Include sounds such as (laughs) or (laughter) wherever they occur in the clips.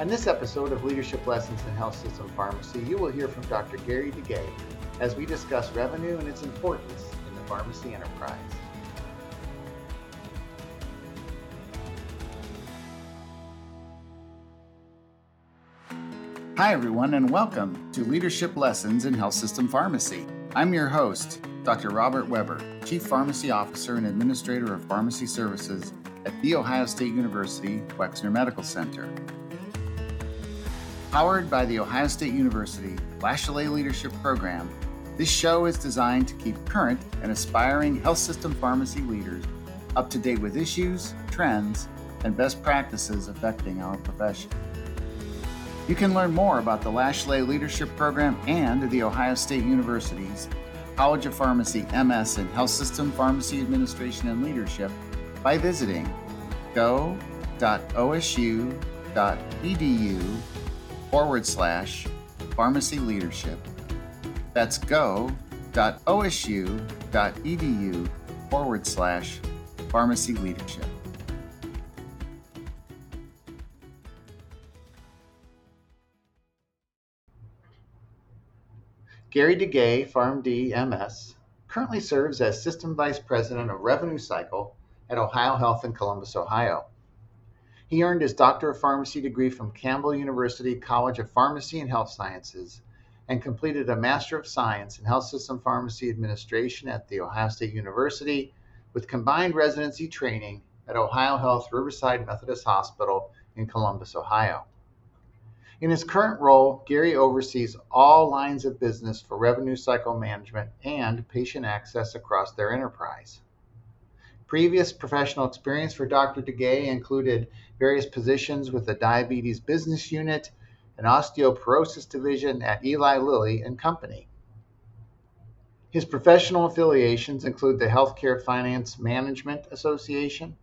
On this episode of Leadership Lessons in Health System Pharmacy, you will hear from Dr. Gary DeGay as we discuss revenue and its importance in the pharmacy enterprise. Hi, everyone, and welcome to Leadership Lessons in Health System Pharmacy. I'm your host, Dr. Robert Weber, Chief Pharmacy Officer and Administrator of Pharmacy Services at The Ohio State University Wexner Medical Center. Powered by The Ohio State University Latiolais Leadership Program, this show is designed to keep current and aspiring health system pharmacy leaders up to date with issues, trends, and best practices affecting our profession. You can learn more about the Latiolais Leadership Program and The Ohio State University's College of Pharmacy MS in Health System Pharmacy Administration and Leadership by visiting go.osu.edu forward slash pharmacy leadership. That's go.osu.edu forward slash pharmacy leadership. Gary DeGay, PharmD MS, currently serves as System Vice President of Revenue Cycle at Ohio Health in Columbus, Ohio. He earned his Doctor of Pharmacy degree from Campbell University College of Pharmacy and Health Sciences and completed a Master of Science in Health System Pharmacy Administration at The Ohio State University with combined residency training at Ohio Health Riverside Methodist Hospital in Columbus, Ohio. In his current role, Gary oversees all lines of business for revenue cycle management and patient access across their enterprise. Previous professional experience for Dr. DeGay included various positions with the diabetes business unit and osteoporosis division at Eli Lilly and Company. His professional affiliations include the Healthcare Finance Management Association,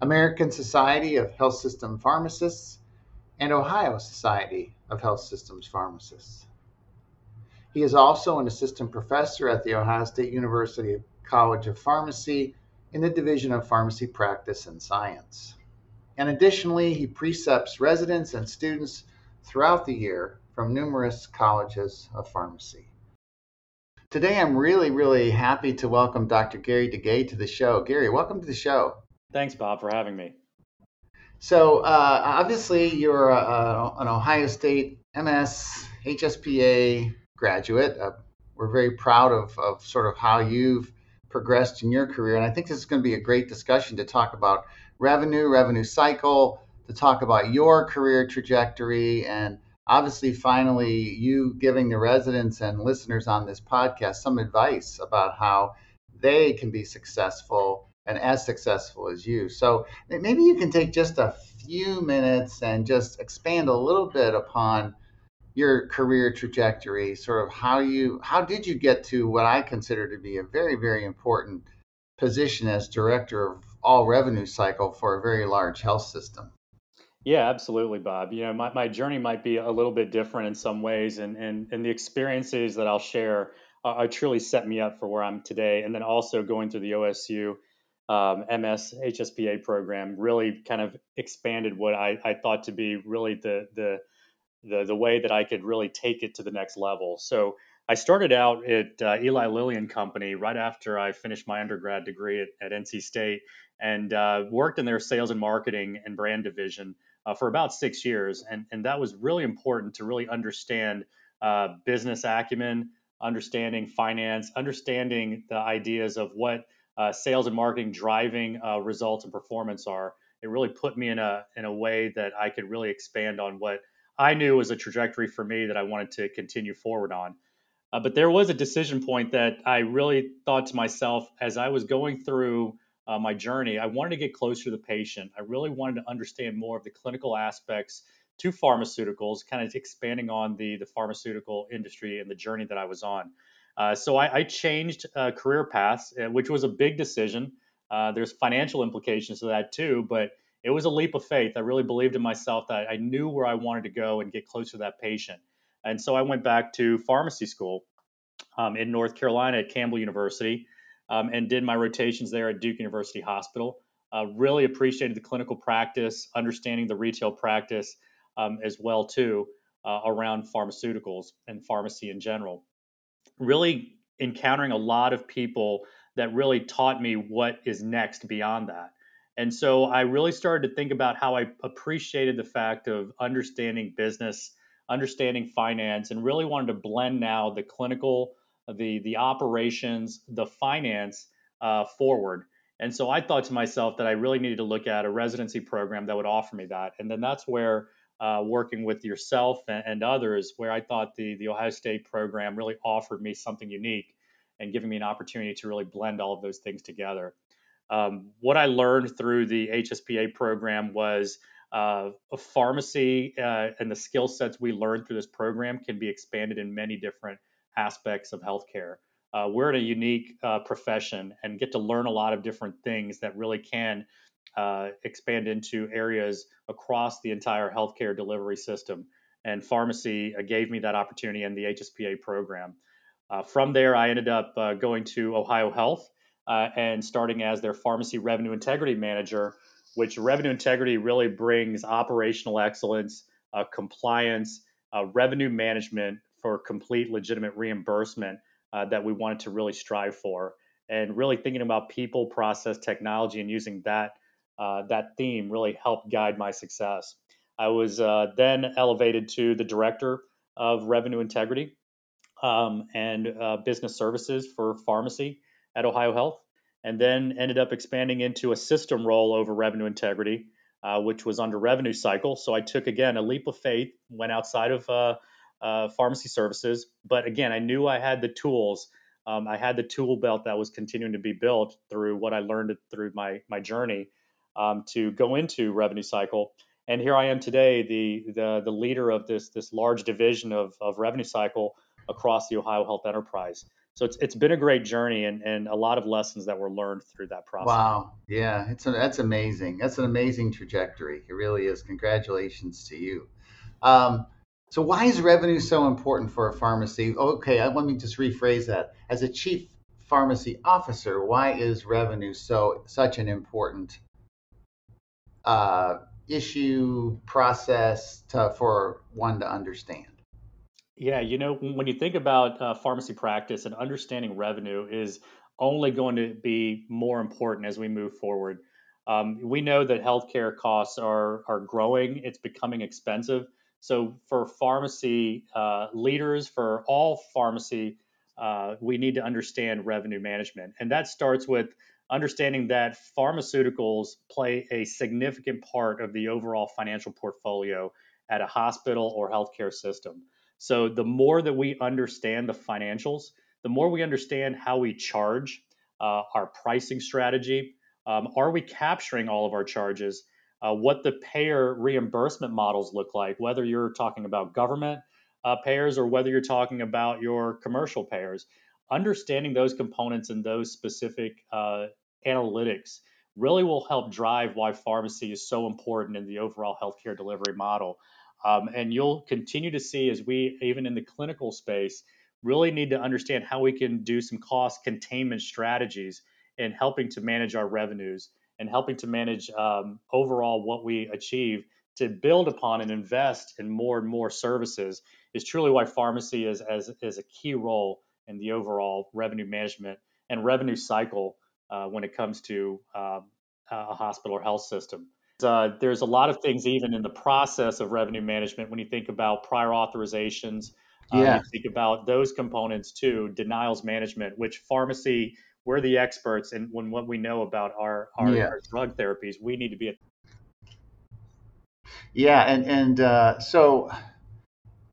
American Society of Health System Pharmacists, and Ohio Society of Health Systems Pharmacists. He is also an assistant professor at the Ohio State University College of Pharmacy in the Division of Pharmacy Practice and Science. And additionally, he precepts residents and students throughout the year from numerous colleges of pharmacy. Today, I'm really, really happy to welcome Dr. Gary DeGay to the show. Gary, welcome to the show. Thanks, Bob, for having me. So, uh, obviously, you're a, an Ohio State MS HSPA graduate. Uh, we're very proud of, of sort of how you've progressed in your career. And I think this is going to be a great discussion to talk about revenue, revenue cycle, to talk about your career trajectory, and obviously, finally, you giving the residents and listeners on this podcast some advice about how they can be successful and as successful as you. So maybe you can take just a few minutes and just expand a little bit upon your career trajectory, sort of how you how did you get to what I consider to be a very very important position as director of all revenue cycle for a very large health system. Yeah, absolutely, Bob. You know, my, my journey might be a little bit different in some ways, and and, and the experiences that I'll share uh, truly set me up for where I'm today. And then also going through the OSU um, MS HSPA program really kind of expanded what I, I thought to be really the the the the way that I could really take it to the next level. So I started out at uh, Eli Lilly and Company right after I finished my undergrad degree at, at NC State and uh, worked in their sales and marketing and brand division uh, for about six years. And, and that was really important to really understand uh, business acumen, understanding finance, understanding the ideas of what uh, sales and marketing driving uh, results and performance are. It really put me in a in a way that I could really expand on what I knew was a trajectory for me that I wanted to continue forward on. Uh, but there was a decision point that I really thought to myself as I was going through uh, my journey. I wanted to get closer to the patient. I really wanted to understand more of the clinical aspects to pharmaceuticals, kind of expanding on the the pharmaceutical industry and the journey that I was on. Uh, so I, I changed uh, career paths, uh, which was a big decision. Uh, there's financial implications to that too, but it was a leap of faith. I really believed in myself that I knew where I wanted to go and get closer to that patient. And so I went back to pharmacy school um, in North Carolina at Campbell University um, and did my rotations there at Duke University Hospital. Uh, really appreciated the clinical practice, understanding the retail practice. um, as well too uh, around pharmaceuticals and pharmacy in general. Really encountering a lot of people that really taught me what is next beyond that. And so I really started to think about how I appreciated the fact of understanding business, understanding finance, and really wanted to blend now the clinical, the the operations, the finance uh, forward. And so I thought to myself that I really needed to look at a residency program that would offer me that. And then that's where uh, working with yourself and, and, others, where I thought the the Ohio State program really offered me something unique and giving me an opportunity to really blend all of those things together. Um, what I learned through the HSPA program was uh, a pharmacy uh, and the skill sets we learned through this program can be expanded in many different aspects of healthcare. Uh, we're in a unique uh, profession and get to learn a lot of different things that really can uh, expand into areas across the entire healthcare delivery system. And pharmacy uh, gave me that opportunity in the HSPA program. From there, I ended up going to Ohio Health uh, and starting as their pharmacy revenue integrity manager, which revenue integrity really brings operational excellence, uh, compliance, uh, revenue management for complete legitimate reimbursement that we wanted to really strive for. And really thinking about people, process, technology, and using that that theme really helped guide my success. I was then elevated to the director of revenue integrity um, and uh, business services for pharmacy at Ohio Health, and then ended up expanding into a system role over revenue integrity, uh, which was under revenue cycle. So I took again a leap of faith, went outside of uh, uh pharmacy services, but again I knew I had the tools. Um, I had the tool belt that was continuing to be built through what I learned through my my journey um, to go into revenue cycle. And here I am today, the the, the leader of this this large division of, of revenue cycle across the Ohio Health Enterprise. So it's it's been a great journey and, and a lot of lessons that were learned through that process. Wow, yeah, it's a, that's amazing. That's an amazing trajectory. It really is. Congratulations to you. Um, so why is revenue so important for a pharmacy? Okay, let me just rephrase that. As a chief pharmacy officer, why is revenue so such an important uh, issue process to, for one to understand? Yeah, you know, when you think about uh, pharmacy practice and understanding revenue is only going to be more important as we move forward. Um, we know that healthcare costs are are growing; it's becoming expensive. So, for pharmacy uh, leaders, for all pharmacy, uh, we need to understand revenue management, and that starts with understanding that pharmaceuticals play a significant part of the overall financial portfolio at a hospital or healthcare system. So the more that we understand the financials, the more we understand how we charge, uh, our pricing strategy. Um, are we capturing all of our charges? Uh, what the payer reimbursement models look like, whether you're talking about government uh, payers or whether you're talking about your commercial payers. Understanding those components and those specific uh, analytics really will help drive why pharmacy is so important in the overall healthcare delivery model. Um, and you'll continue to see as we, even in the clinical space, really need to understand how we can do some cost containment strategies in helping to manage our revenues and helping to manage um, overall what we achieve to build upon and invest in more and more services is truly why pharmacy is as is a key role in the overall revenue management and revenue cycle uh, when it comes to uh, a hospital or health system. Uh, there's a lot of things even in the process of revenue management when you think about prior authorizations. Uh, yeah. You think about those components too, denials management, which pharmacy, we're the experts and when what we know about our, our, yeah. our, drug therapies, we need to be at. Yeah, and and uh, so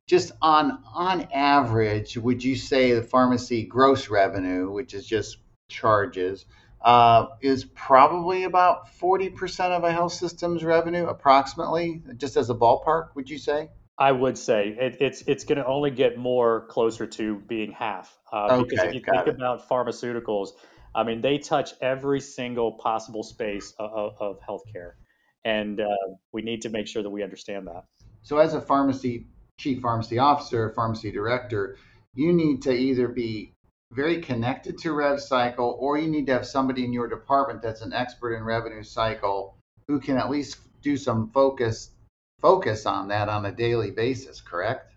just on on average, would you say the pharmacy gross revenue, which is just charges, uh, is probably about 40% of a health system's revenue, approximately, just as a ballpark, would you say? I would say it, it's it's going to only get more closer to being half. Uh, because if you think it. about pharmaceuticals, I mean, they touch every single possible space of, of healthcare. And uh, we need to make sure that we understand that. So, as a pharmacy chief pharmacy officer, pharmacy director, you need to either be very connected to rev cycle or you need to have somebody in your department that's an expert in revenue cycle who can at least do some focus focus on that on a daily basis, correct?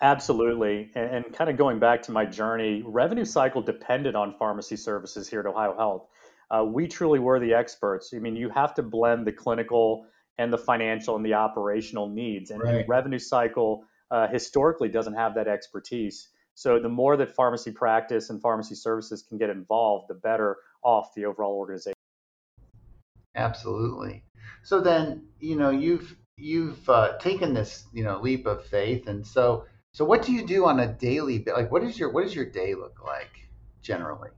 Absolutely. And, and, kind of going back to my journey, revenue cycle depended on pharmacy services here at Ohio Health. Uh, we truly were the experts. I mean, you have to blend the clinical and the financial and the operational needs. And, right. and revenue cycle uh, historically doesn't have that expertise. So the more that pharmacy practice and pharmacy services can get involved, the better off the overall organization. Absolutely. So then, you know, you've you've uh, taken this, you know, leap of faith, and so so what do you do on a daily like what is your what does your day look like generally?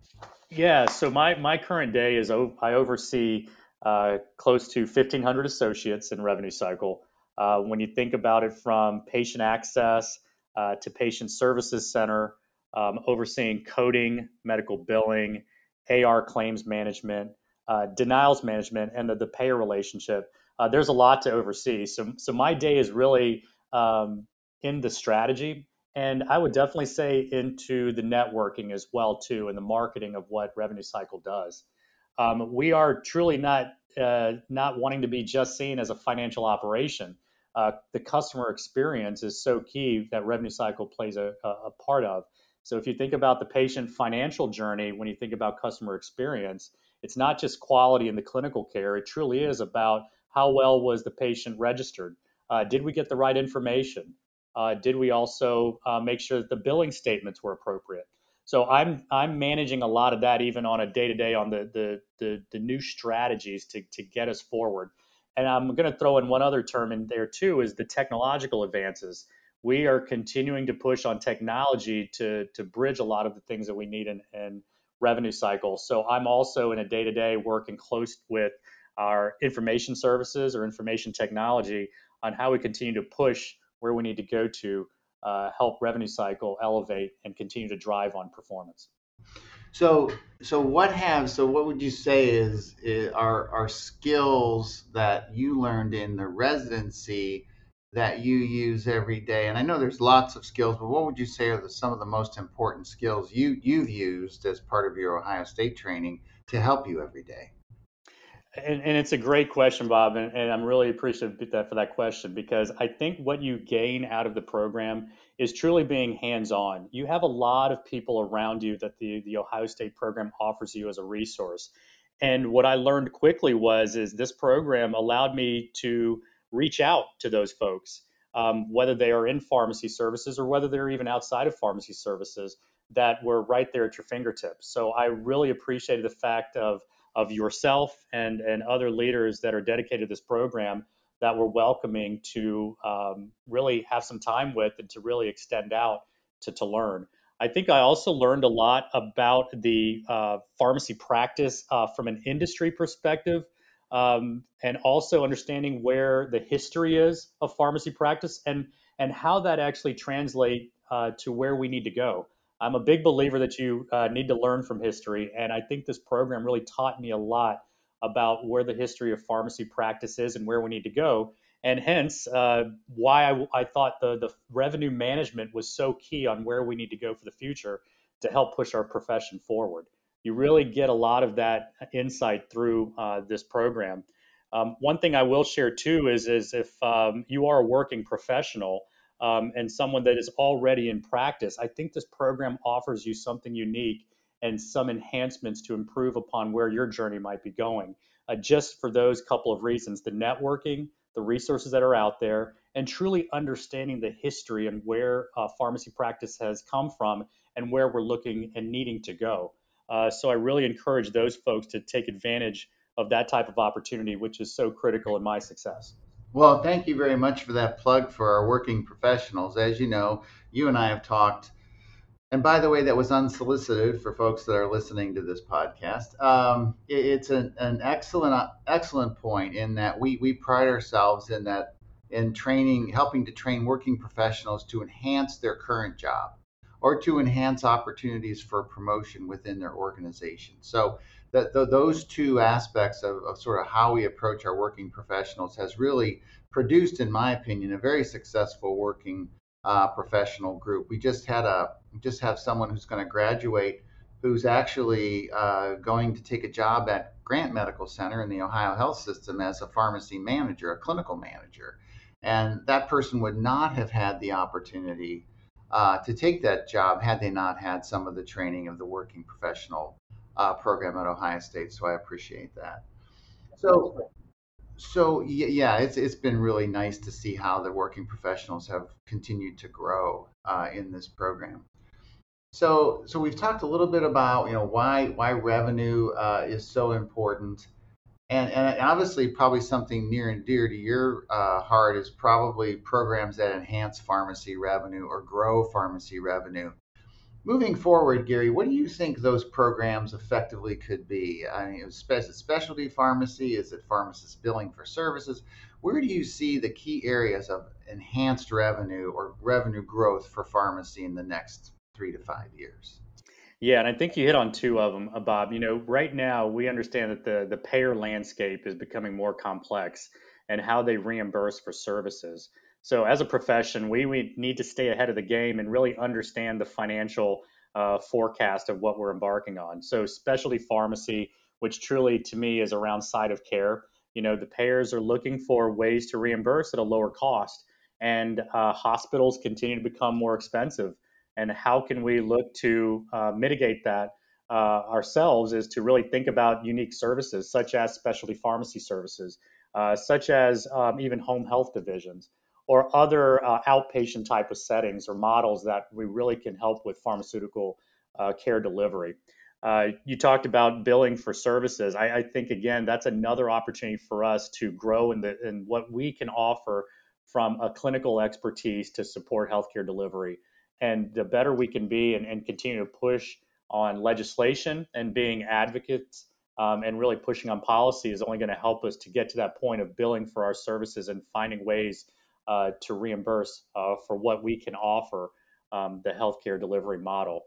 Yeah, so my my current day is I oversee uh, close to 1,500 associates in revenue cycle. Uh, when you think about it from patient access uh, to patient services center, um, overseeing coding, medical billing, AR claims management, uh, denials management, and the, the payer relationship. Uh, there's a lot to oversee. So, so my day is really um, in the strategy, and I would definitely say into the networking as well too, and the marketing of what Revenue Cycle does. Um, we are truly not uh, not wanting to be just seen as a financial operation. Uh, the customer experience is so key that revenue cycle plays a, a, part of. So if you think about the patient financial journey, when you think about customer experience, it's not just quality in the clinical care. It truly is about how well was the patient registered. Uh, did we get the right information? Uh, did we also uh, make sure that the billing statements were appropriate? So I'm I'm managing a lot of that even on a day to day on the, the the the new strategies to to get us forward. And I'm going to throw in one other term in there too is the technological advances. We are continuing to push on technology to to bridge a lot of the things that we need in, in revenue cycle. So I'm also in a day to day working close with our information services or information technology on how we continue to push where we need to go to uh, help revenue cycle elevate and continue to drive on performance. So, so what have so what would you say is, is are are skills that you learned in the residency that you use every day? And I know there's lots of skills, but what would you say are the, some of the most important skills you you've used as part of your Ohio State training to help you every day? And, and it's a great question, Bob, and, and I'm really appreciative that for that question because I think what you gain out of the program is truly being hands-on. You have a lot of people around you that the, the Ohio State program offers you as a resource. And what I learned quickly was is this program allowed me to reach out to those folks, um, whether they are in pharmacy services or whether they're even outside of pharmacy services, that were right there at your fingertips. So I really appreciated the fact of of yourself and and other leaders that are dedicated to this program that we're welcoming to um, really have some time with and to really extend out to, to learn. I think I also learned a lot about the uh, pharmacy practice uh, from an industry perspective um, and also understanding where the history is of pharmacy practice and, and how that actually translate uh, to where we need to go. I'm a big believer that you uh, need to learn from history, and I think this program really taught me a lot about where the history of pharmacy practice is and where we need to go. And hence, uh, why I, I, thought the, the revenue management was so key on where we need to go for the future to help push our profession forward. You really get a lot of that insight through uh, this program. Um, one thing I will share too is, is if um, you are a working professional um, and someone that is already in practice, I think this program offers you something unique and some enhancements to improve upon where your journey might be going. Uh, just for those couple of reasons the networking, the resources that are out there, and truly understanding the history and where uh, pharmacy practice has come from and where we're looking and needing to go. Uh, so I really encourage those folks to take advantage of that type of opportunity, which is so critical in my success. Well, thank you very much for that plug for our working professionals. As you know, you and I have talked and by the way, that was unsolicited for folks that are listening to this podcast. Um, it, it's an, an excellent, excellent point in that we, we pride ourselves in that in training, helping to train working professionals to enhance their current job or to enhance opportunities for promotion within their organization. So that those two aspects of, of sort of how we approach our working professionals has really produced, in my opinion, a very successful working uh, professional group. We just had a just have someone who's going to graduate who's actually uh, going to take a job at Grant Medical Center in the Ohio Health System as a pharmacy manager, a clinical manager. And that person would not have had the opportunity uh, to take that job had they not had some of the training of the working professional uh, program at Ohio State. So I appreciate that. So, so yeah, it's it's been really nice to see how the working professionals have continued to grow uh, in this program. So, so we've talked a little bit about you know why why revenue uh, is so important, and and obviously probably something near and dear to your uh, heart is probably programs that enhance pharmacy revenue or grow pharmacy revenue. Moving forward, Gary, what do you think those programs effectively could be? I mean, is it specialty pharmacy? Is it pharmacist billing for services? Where do you see the key areas of enhanced revenue or revenue growth for pharmacy in the next three to five years. Yeah, and I think you hit on two of them, uh, Bob. You know, right now we understand that the the payer landscape is becoming more complex and how they reimburse for services. So, as a profession, we, we need to stay ahead of the game and really understand the financial uh, forecast of what we're embarking on. So, specialty pharmacy, which truly to me is around site of care, you know, the payers are looking for ways to reimburse at a lower cost, and uh, hospitals continue to become more expensive. And how can we look to uh, mitigate that uh, ourselves is to really think about unique services such as specialty pharmacy services, uh, such as um, even home health divisions or other uh, outpatient type of settings or models that we really can help with pharmaceutical uh, care delivery. Uh, you talked about billing for services. I, I, think again that's another opportunity for us to grow in the in what we can offer from a clinical expertise to support healthcare delivery. And the better we can be and, and continue to push on legislation and being advocates um, and really pushing on policy is only going to help us to get to that point of billing for our services and finding ways uh, to reimburse uh, for what we can offer um, the healthcare delivery model.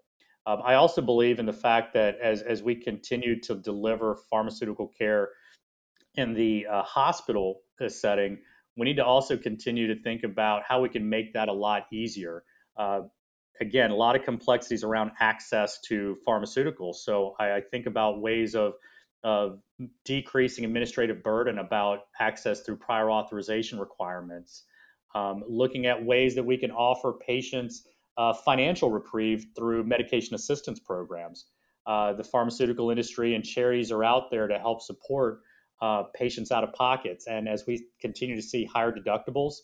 Um, I also believe in the fact that as, as we continue to deliver pharmaceutical care in the uh, hospital uh, setting, we need to also continue to think about how we can make that a lot easier. Uh, again, a lot of complexities around access to pharmaceuticals. So I, I think about ways of of decreasing administrative burden about access through prior authorization requirements, um, looking at ways that we can offer patients uh, financial reprieve through medication assistance programs. Uh, the pharmaceutical industry and charities are out there to help support uh, patients out of pockets. And as we continue to see higher deductibles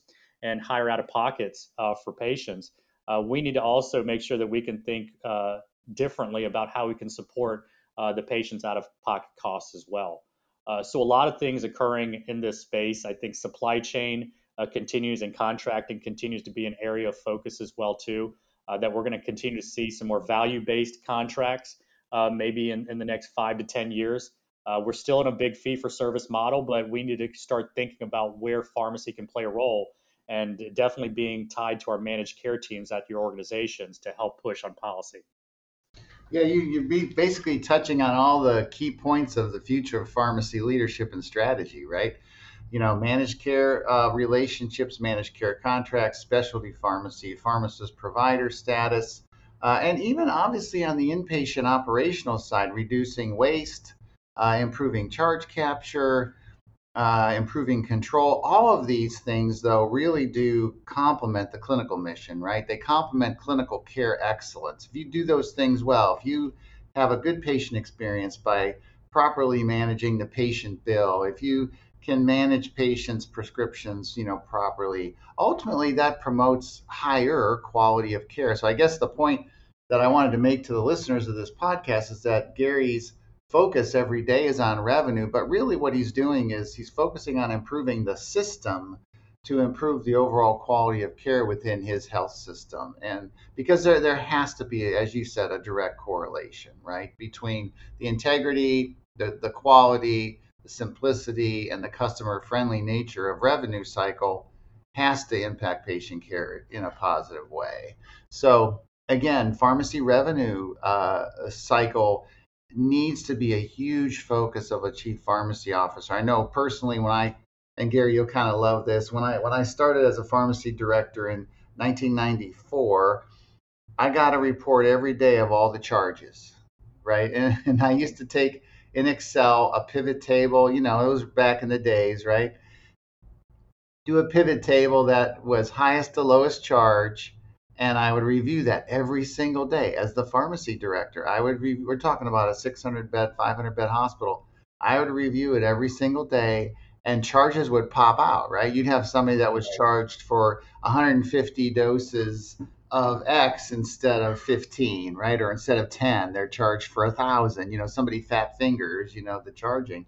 and higher out of pockets uh, for patients, uh, we need to also make sure that we can think uh, differently about how we can support the patients out of pocket costs as well. So a lot of things occurring in this space. I think supply chain uh, continues and contracting continues to be an area of focus as well too. Uh, that we're going to continue to see some more value-based contracts maybe in, in the next five to ten years. we're still in a big fee-for-service model, but we need to start thinking about where pharmacy can play a role and definitely being tied to our managed care teams at your organizations to help push on policy. Yeah, you, you're be basically touching on all the key points of the future of pharmacy leadership and strategy, right? You know, managed care uh, relationships, managed care contracts, specialty pharmacy, pharmacist provider status, uh, and even obviously on the inpatient operational side, reducing waste, uh, improving charge capture, uh, improving control. All of these things, though, really do complement the clinical mission, right? They complement clinical care excellence. If you do those things well, if you have a good patient experience by properly managing the patient bill, if you can manage patients' prescriptions, you know, properly, ultimately that promotes higher quality of care. So I guess the point that I wanted to make to the listeners of this podcast is that Gary's focus every day is on revenue, but really what he's doing is he's focusing on improving the system to improve the overall quality of care within his health system. And because there, there has to be, as you said, a direct correlation, right, between the integrity, the, the quality, simplicity, and the customer friendly nature of revenue cycle has to impact patient care in a positive way. So, again, pharmacy revenue uh, cycle needs to be a huge focus of a chief pharmacy officer. I know personally when I and Gary, you'll kind of love this. When I when I started as a pharmacy director in 1994, I got a report every day of all the charges, right? And, (laughs) and I used to take in Excel a pivot table. You know, it was back in the days, right? do a pivot table that was highest to lowest charge and I would review that every single day as the pharmacy director. I would re- we're talking about a 600 bed, 500 bed hospital. I would review it every single day and charges would pop out, right? You'd have somebody that was charged for 150 doses of X instead of 15, right? Or instead of 10, they're charged for a thousand. You know, somebody fat fingers, you know, the charging.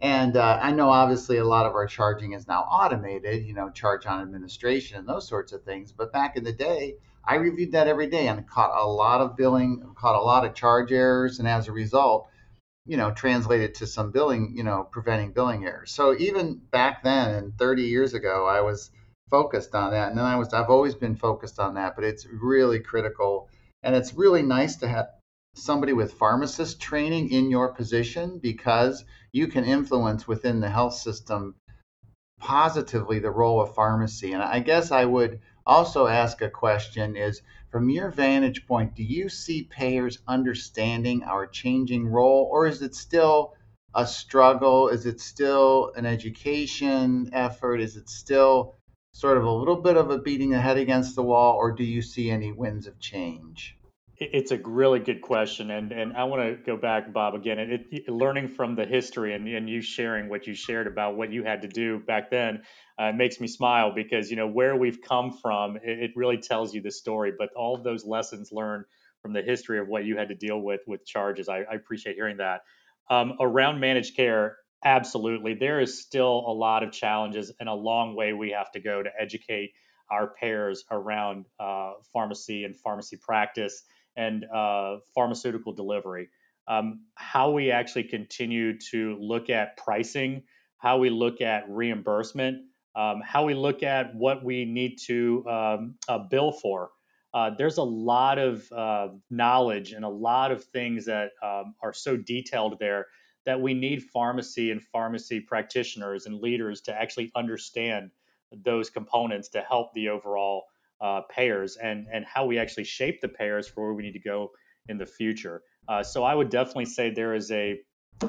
And uh, I know obviously a lot of our charging is now automated, you know, charge on administration and those sorts of things. But back in the day, I reviewed that every day and caught a lot of billing, caught a lot of charge errors, and as a result, you know, translated to some billing, you know, preventing billing errors. So even back then, and 30 years ago, I was focused on that, and then I was, I've always been focused on that. But it's really critical, and it's really nice to have somebody with pharmacist training in your position because you can influence within the health system positively the role of pharmacy. And I guess I would also ask a question is from your vantage point, do you see payers understanding our changing role or is it still a struggle? Is it still an education effort? Is it still sort of a little bit of a beating the head against the wall or do you see any winds of change? It's a really good question, and and I want to go back, Bob, again. It, it, learning from the history and, and you sharing what you shared about what you had to do back then uh, makes me smile because you know where we've come from. It, it really tells you the story, but all of those lessons learned from the history of what you had to deal with with charges. I, I appreciate hearing that. Um, around managed care, absolutely, there is still a lot of challenges and a long way we have to go to educate our payers around uh, pharmacy and pharmacy practice and uh, pharmaceutical delivery. Um, how we actually continue to look at pricing, how we look at reimbursement, um, how we look at what we need to um, uh, bill for. Uh, there's a lot of uh, knowledge and a lot of things that um, are so detailed there that we need pharmacy and pharmacy practitioners and leaders to actually understand those components to help the overall uh, payers and and how we actually shape the payers for where we need to go in the future. Uh, so I would definitely say there is a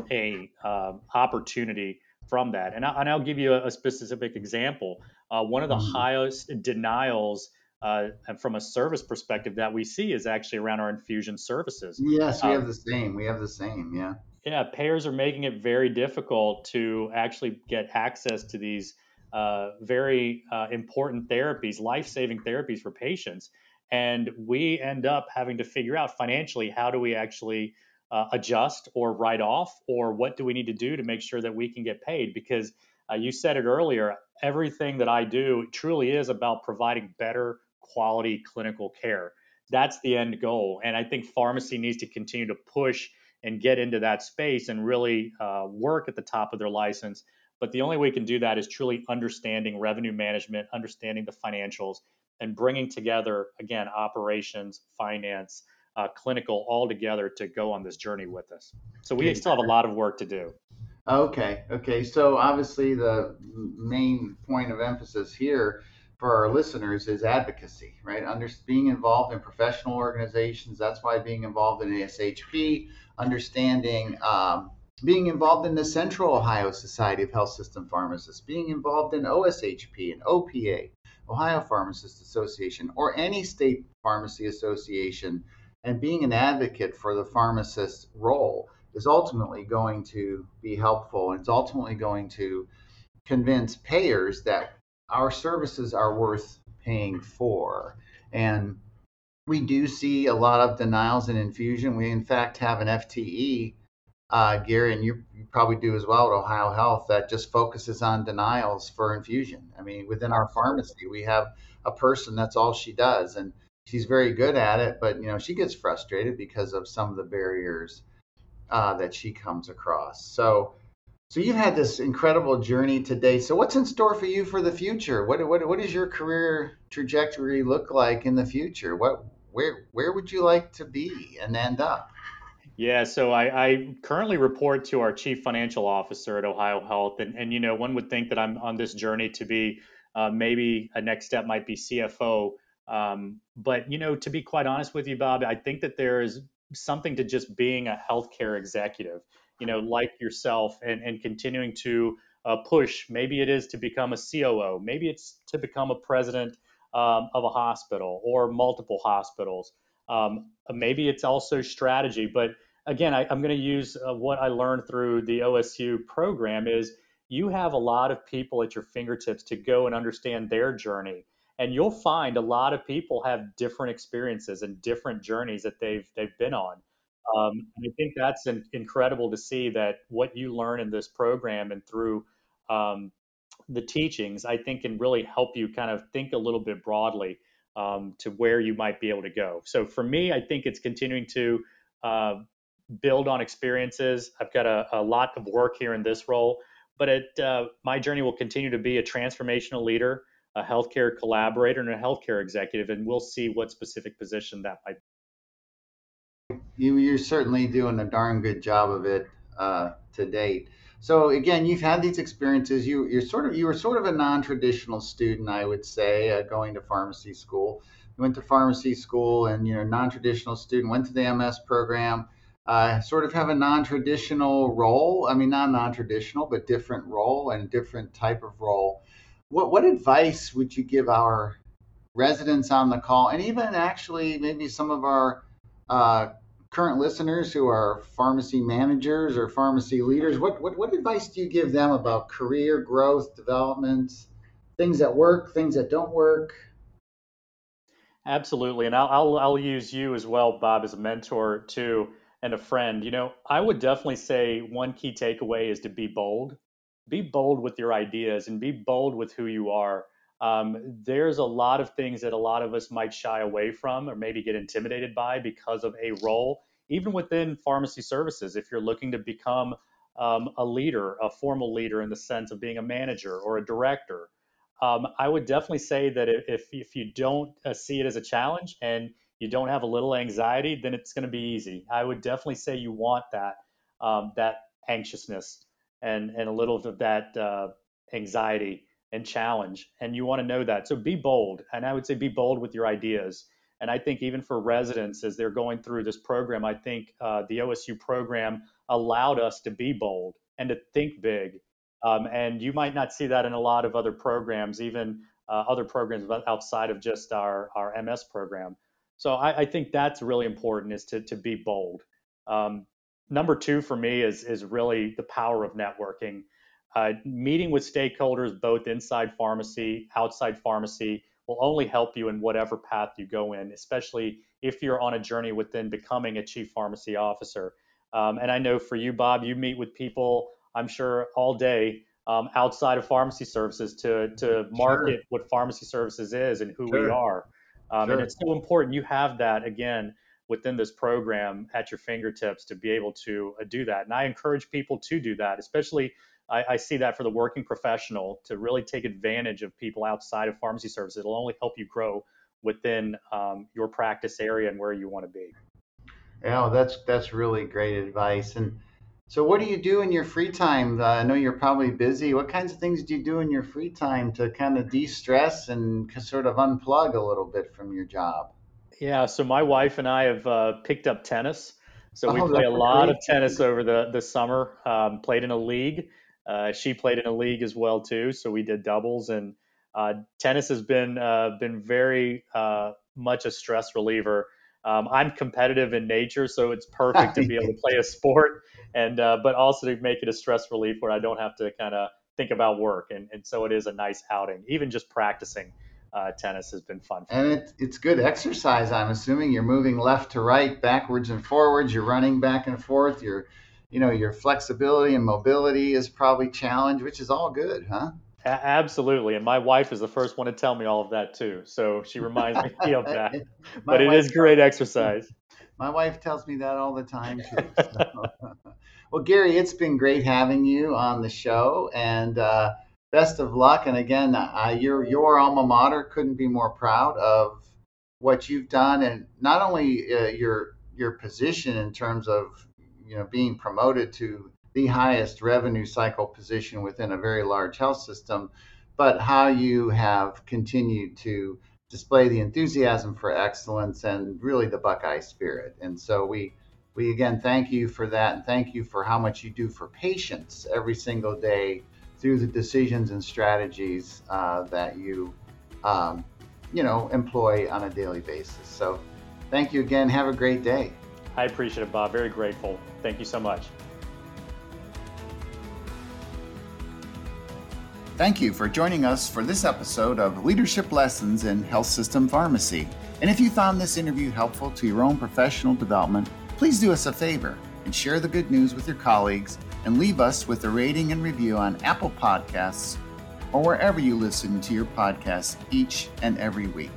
a uh, opportunity from that, and, I, will give you a, a specific example. Uh, one of the mm-hmm. highest denials. Uh, from a service perspective, that we see is actually around our infusion services. Yes, we have the same. We have the same. Yeah. Yeah, payers are making it very difficult to actually get access to these uh, very uh, important therapies, life saving therapies for patients. And we end up having to figure out financially how do we actually uh, adjust or write off, or what do we need to do to make sure that we can get paid? Because uh, you said it earlier, everything that I do truly is about providing better quality clinical care. That's the end goal. And I think pharmacy needs to continue to push and get into that space and really uh, work at the top of their license but the only way we can do that is truly understanding revenue management, understanding the financials, and bringing together, again, operations, finance, uh, clinical all together to go on this journey with us. So we still have a lot of work to do. Okay. Okay. So obviously, the main point of emphasis here for our listeners is advocacy, right? Under being involved in professional organizations. That's why being involved in ASHP, understanding um, being involved in the Central Ohio Society of Health System Pharmacists, being involved in OSHP and OPA, Ohio Pharmacists Association, or any state pharmacy association, and being an advocate for the pharmacist's role is ultimately going to be helpful. And it's ultimately going to convince payers that our services are worth paying for. And we do see a lot of denials in infusion. We, in fact, have an FTE uh, Gary, and you, probably do as well at Ohio Health, that just focuses on denials for infusion. I mean, within our pharmacy, we have a person that's all she does, and she's very good at it. But you know, she gets frustrated because of some of the barriers uh, that she comes across. So, so you've had this incredible journey today. So, what's in store for you for the future? What what what does your career trajectory look like in the future? What where where would you like to be and end up? Yeah, so I, I, currently report to our chief financial officer at Ohio Health, and, and you know one would think that I'm on this journey to be uh, maybe a next step might be CFO, um, but you know to be quite honest with you, Bob, I think that there is something to just being a healthcare executive, you know, like yourself, and and continuing to uh, push. Maybe it is to become a COO. Maybe it's to become a president um, of a hospital or multiple hospitals. Um, maybe it's also strategy. But again, I, am going to use uh, what I learned through the OSU program is you have a lot of people at your fingertips to go and understand their journey. And you'll find a lot of people have different experiences and different journeys that they've they've been on. Um, and I think that's an, incredible to see that what you learn in this program and through um, the teachings, I think can really help you kind of think a little bit broadly um, to where you might be able to go. So for me, I think it's continuing to uh, build on experiences. I've got a, a, lot of work here in this role, but it, uh, my journey will continue to be a transformational leader, a healthcare collaborator, and a healthcare executive, and we'll see what specific position that might be you, you're certainly doing a darn good job of it uh, to date. So again, you've had these experiences. You you're sort of you were sort of a non-traditional student, I would say, uh, going to pharmacy school. You went to pharmacy school, and you know, non-traditional student went to the MS program. Uh, sort of have a non-traditional role. I mean, not non-traditional, but different role and different type of role. What what advice would you give our residents on the call, and even actually maybe some of our uh, current listeners who are pharmacy managers or pharmacy leaders, what, what, what advice do you give them about career growth, development, things that work, things that don't work? Absolutely. And I'll, I'll, I'll use you as well, Bob, as a mentor too and a friend. You know, I would definitely say one key takeaway is to be bold. Be bold with your ideas and be bold with who you are. Um, there's a lot of things that a lot of us might shy away from or maybe get intimidated by because of a role, even within pharmacy services. If you're looking to become um, a leader, a formal leader in the sense of being a manager or a director, um, I would definitely say that if, if you don't uh, see it as a challenge and you don't have a little anxiety, then it's going to be easy. I would definitely say you want that um, that anxiousness and and a little of that uh, anxiety and challenge. And you want to know that. So be bold. And I would say be bold with your ideas. And I think even for residents, as they're going through this program, I think uh, the OSU program allowed us to be bold and to think big. Um, and you might not see that in a lot of other programs, even uh, other programs outside of just our, our MS program. So I, I think that's really important is to, to be bold. Um, number two for me is, is really the power of networking. Uh, meeting with stakeholders both inside pharmacy, outside pharmacy will only help you in whatever path you go in, especially if you're on a journey within becoming a chief pharmacy officer. Um, and I know for you, Bob, you meet with people, I'm sure, all day um, outside of pharmacy services to, to market sure. what pharmacy services is and who sure. we are. Um, sure. And it's so important you have that, again, within this program at your fingertips to be able to uh, do that. And I encourage people to do that, especially I, I, see that for the working professional to really take advantage of people outside of pharmacy services. It'll only help you grow within um, your practice area and where you want to be. Yeah, that's that's really great advice. And so, what do you do in your free time? Uh, I know you're probably busy. What kinds of things do you do in your free time to kind of de-stress and sort of unplug a little bit from your job? Yeah, so my wife and I have uh, picked up tennis. So we oh, play a lot great. of tennis over the the summer. Um, played in a league uh, she played in a league as well too, so we did doubles. And uh, tennis has been uh, been very uh, much a stress reliever. Um, I'm competitive in nature, so it's perfect to be able to (laughs) play a sport, and uh, but also to make it a stress relief where I don't have to kind of think about work, and, and so it is a nice outing. Even just practicing uh, tennis has been fun. and it, it's good exercise. I'm assuming you're moving left to right, backwards and forwards. You're running back and forth. You're you know your flexibility and mobility is probably challenged, which is all good, huh? A- absolutely, and my wife is the first one to tell me all of that too. So she reminds me (laughs) of that. (laughs) but it is great exercise. (laughs) My wife tells me that all the time too. So. well, Gary, it's been great having you on the show, and uh, best of luck. And again, uh, your your alma mater couldn't be more proud of what you've done, and not only uh, your your position in terms of you know being promoted to the highest revenue cycle position within a very large health system, but how you have continued to display the enthusiasm for excellence and really the Buckeye spirit. And so we we again thank you for that and thank you for how much you do for patients every single day through the decisions and strategies uh, that you, um, you know, employ on a daily basis. So, thank you again. Have a great day. I appreciate it, Bob. Very grateful. Thank you so much. Thank you for joining us for this episode of Leadership Lessons in Health System Pharmacy. And if you found this interview helpful to your own professional development, please do us a favor and share the good news with your colleagues and leave us with a rating and review on Apple Podcasts or wherever you listen to your podcasts each and every week.